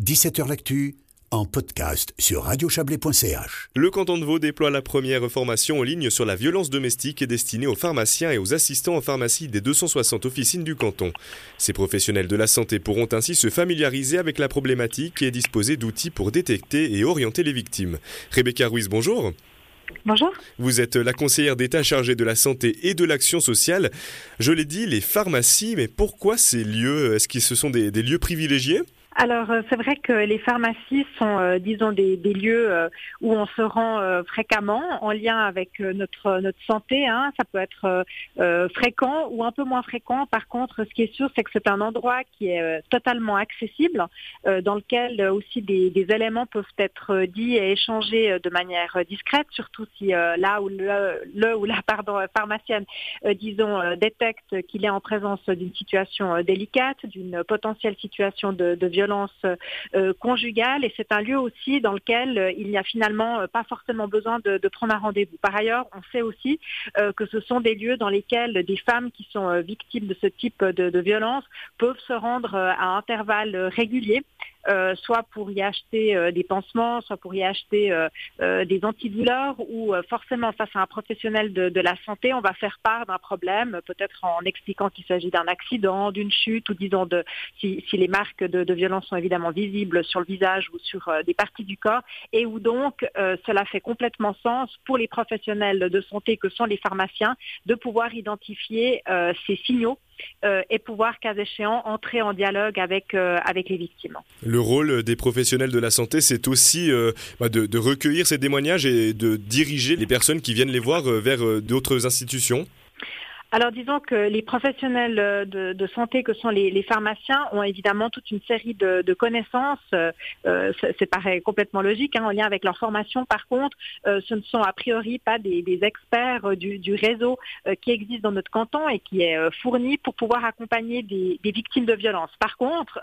17h L'actu en podcast sur radiochablais.ch. Le canton de Vaud déploie la première formation en ligne sur la violence domestique destinée aux pharmaciens et aux assistants en pharmacie des 260 officines du canton. Ces professionnels de la santé pourront ainsi se familiariser avec la problématique et disposer d'outils pour détecter et orienter les victimes. Rebecca Ruiz, bonjour. Bonjour. Vous êtes la conseillère d'État chargée de la santé et de l'action sociale. Je l'ai dit, les pharmacies, mais pourquoi ces lieux? Est-ce que ce sont des, des lieux privilégiés? Alors euh, c'est vrai que les pharmacies sont, euh, disons, des, lieux euh, où on se rend fréquemment en lien avec notre notre santé. Hein. Ça peut être fréquent ou un peu moins fréquent. Par contre, ce qui est sûr, c'est que c'est un endroit qui est totalement accessible, dans lequel aussi des, éléments peuvent être dits et échangés de manière discrète, surtout si là où le, ou la pharmacienne, disons, détecte qu'il est en présence d'une situation délicate, d'une potentielle situation de violence violence euh, conjugale et c'est un lieu aussi dans lequel euh, il n'y a finalement euh, pas forcément besoin de, prendre un rendez-vous. Par ailleurs, on sait aussi que ce sont des lieux dans lesquels des femmes qui sont victimes de ce type de violence peuvent se rendre à intervalles réguliers euh, soit pour y acheter euh, des pansements, soit pour y acheter euh, des antidouleurs, ou forcément face à un professionnel de, la santé, on va faire part d'un problème, peut-être en expliquant qu'il s'agit d'un accident, d'une chute, ou disons de si, les marques de, violence sont évidemment visibles sur le visage ou sur des parties du corps, et où donc cela fait complètement sens pour les professionnels de santé que sont les pharmaciens de pouvoir identifier ces signaux euh, et pouvoir, cas échéant, entrer en dialogue avec, euh, avec les victimes. Le rôle des professionnels de la santé, c'est aussi euh, bah, de, de, recueillir ces témoignages et de diriger les personnes qui viennent les voir vers d'autres institutions alors disons que les professionnels euh, de, santé que sont les, pharmaciens ont évidemment toute une série de, connaissances, euh, c'est pareil complètement logique hein, en lien avec leur formation. Par contre, euh, ce ne sont a priori pas des, experts du, réseau qui existe dans notre canton et qui est fourni pour pouvoir accompagner des, victimes de violences. Par contre,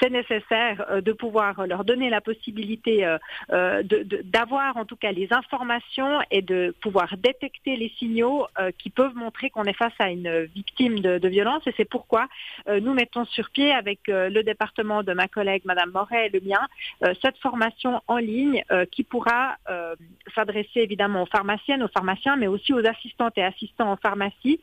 c'est nécessaire de pouvoir leur donner la possibilité d'avoir en tout cas les informations et de pouvoir détecter les signaux qui peuvent montrer qu'on est face à une victime de, violence et c'est pourquoi euh, nous mettons sur pied avec euh, le département de ma collègue Madame Moret et le mien euh, cette formation en ligne qui pourra s'adresser évidemment aux pharmaciennes, aux pharmaciens, mais aussi aux assistantes et assistants en pharmacie,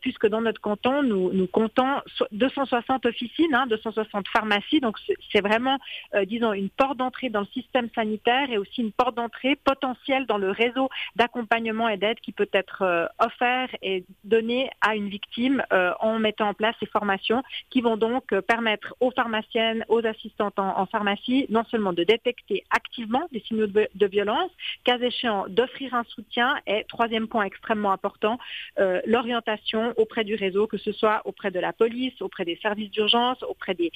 puisque dans notre canton, nous, comptons 260 officines, 260 hein, pharmacies, donc c'est vraiment, disons, une porte d'entrée dans le système sanitaire et aussi une porte d'entrée potentielle dans le réseau d'accompagnement et d'aide qui peut être offert et donné à une victime euh, en mettant en place ces formations qui vont donc euh, permettre aux pharmaciennes, aux assistantes en, pharmacie, non seulement de détecter activement des signaux de, violence, cas échéant d'offrir un soutien et troisième point extrêmement important, euh, l'orientation auprès du réseau, que ce soit auprès de la police, auprès des services d'urgence, auprès des,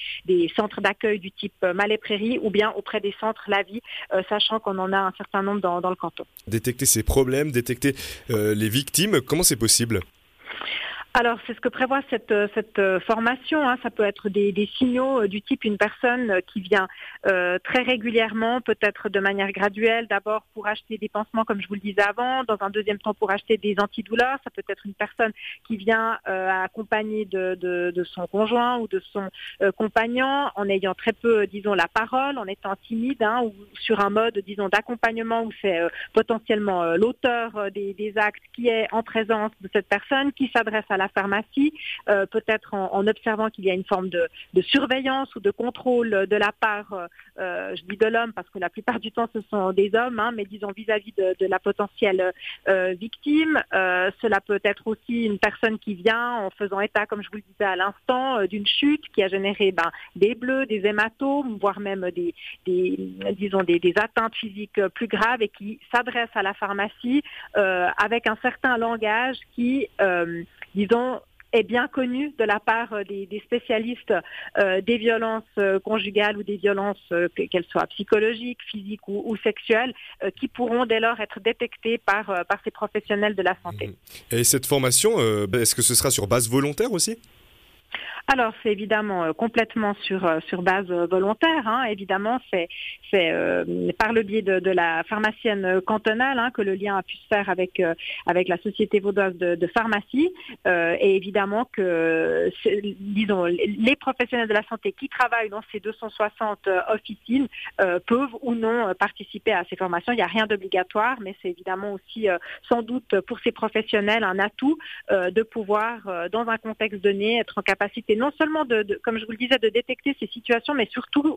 centres d'accueil du type Malais Prairie ou bien auprès des centres La Vie, sachant qu'on en a un certain nombre dans, le canton. Détecter ces problèmes, détecter les victimes, comment c'est possible? Alors, c'est ce que prévoit cette, euh, cette euh, formation. Hein. Ça peut être des, signaux euh, du type une personne qui vient très régulièrement, peut-être de manière graduelle, d'abord pour acheter des pansements, comme je vous le disais avant, dans un deuxième temps pour acheter des antidouleurs. Ça peut être une personne qui vient accompagnée de, de, son conjoint ou de son compagnon, en ayant très peu, disons, la parole, en étant timide, hein, ou sur un mode, disons, d'accompagnement où c'est potentiellement l'auteur des, des actes qui est en présence de cette personne, qui s'adresse à la pharmacie, euh, peut-être en, observant qu'il y a une forme de, surveillance ou de contrôle de la part, euh, je dis de l'homme parce que la plupart du temps ce sont des hommes, hein, mais disons vis-à-vis de, la potentielle euh, victime. cela peut être aussi une personne qui vient en faisant état, comme je vous le disais à l'instant, d'une chute qui a généré ben, des bleus, des hématomes, voire même des, disons des, atteintes physiques plus graves et qui s'adresse à la pharmacie avec un certain langage qui disons, est bien connu de la part euh, des, spécialistes euh, des violences euh, conjugales ou des violences, qu'elles soient psychologiques, physiques ou, sexuelles, qui pourront dès lors être détectées par, par ces professionnels de la santé. Et cette formation, est-ce que ce sera sur base volontaire aussi? Alors c'est évidemment complètement sur sur base volontaire. Hein. Évidemment, c'est c'est par le biais de, la pharmacienne cantonale hein, que le lien a pu se faire avec avec la société vaudoise de, pharmacie. et évidemment que disons les professionnels de la santé qui travaillent dans ces 260 officines peuvent ou non participer à ces formations. Il n'y a rien d'obligatoire, mais c'est évidemment aussi sans doute pour ces professionnels un atout de pouvoir dans un contexte donné être en capacité non seulement de, comme je vous le disais, de détecter ces situations, mais surtout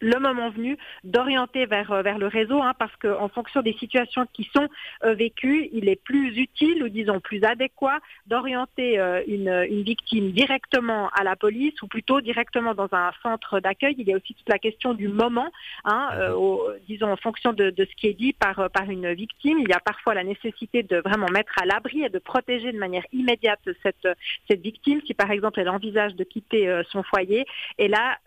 le moment venu d'orienter vers euh, vers le réseau, hein, parce qu'en fonction des situations qui sont euh, vécues, il est plus utile ou disons plus adéquat d'orienter euh, une, une, victime directement à la police ou plutôt directement dans un centre d'accueil. Il y a aussi toute la question du moment, hein, disons en fonction de, de, ce qui est dit par par une victime. Il y a parfois la nécessité de vraiment mettre à l'abri et de protéger de manière immédiate cette cette victime si par exemple elle envisage de quitter son foyer. Et là,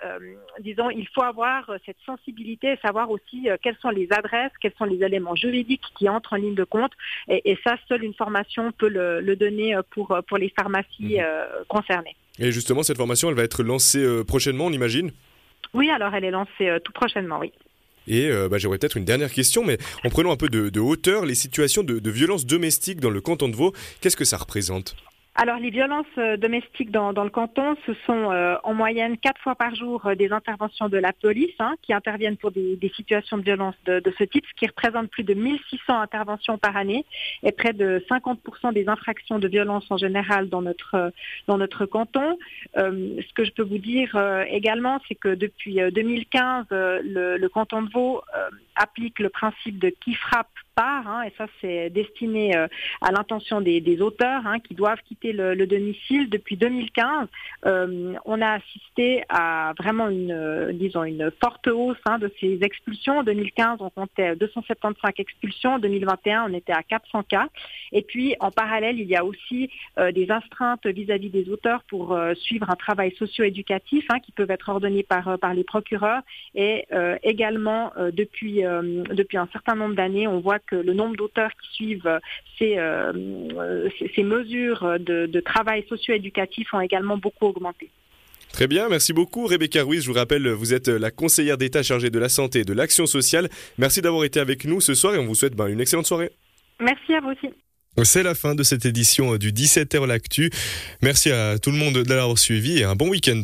disons, il faut avoir euh, cette sensibilité et savoir aussi euh, quelles sont les adresses, quels sont les éléments juridiques qui entrent en ligne de compte. Et, ça, seule une formation peut le, donner euh, pour, pour les pharmacies mhm. concernées. Et justement, cette formation, elle va être lancée prochainement, on imagine? Oui, alors elle est lancée tout prochainement, oui. Et bah, j'aurais peut-être une dernière question, mais en prenant un peu de, hauteur, les situations de, de violence domestique dans le canton de Vaud, qu'est-ce que ça représente? Alors les violences euh, domestiques dans, le canton, ce sont euh, en moyenne quatre fois par jour euh, des interventions de la police hein, qui interviennent pour des, situations de violence de, ce type, ce qui représente plus de 1600 interventions par année et près de 50% des infractions de violence en général dans notre dans notre canton. ce que je peux vous dire également, c'est que depuis 2015, le, le, canton de Vaud applique le principe de qui frappe Hein, et ça c'est destiné euh, à l'intention des, auteurs hein, qui doivent quitter le, domicile depuis 2015. Euh, on a assisté à vraiment une, euh, disons, une forte hausse hein, de ces expulsions. En 2015, on comptait 275 expulsions. En 2021, on était à 400 cas. Et puis, en parallèle, il y a aussi des astreintes vis-à-vis des auteurs pour suivre un travail socio-éducatif qui peuvent être ordonnés par, par les procureurs. Et également, depuis, depuis un certain nombre d'années, on voit que le nombre d'auteurs qui suivent ces, euh, ces mesures de, travail socio-éducatif ont également beaucoup augmenté. Très bien, merci beaucoup Rebecca Ruiz. Je vous rappelle, vous êtes la conseillère d'État chargée de la santé et de l'action sociale. Merci d'avoir été avec nous ce soir et on vous souhaite ben, une excellente soirée. Merci à vous aussi. C'est la fin de cette édition du 17h L'Actu. Merci à tout le monde de l'avoir suivi et un bon week-end.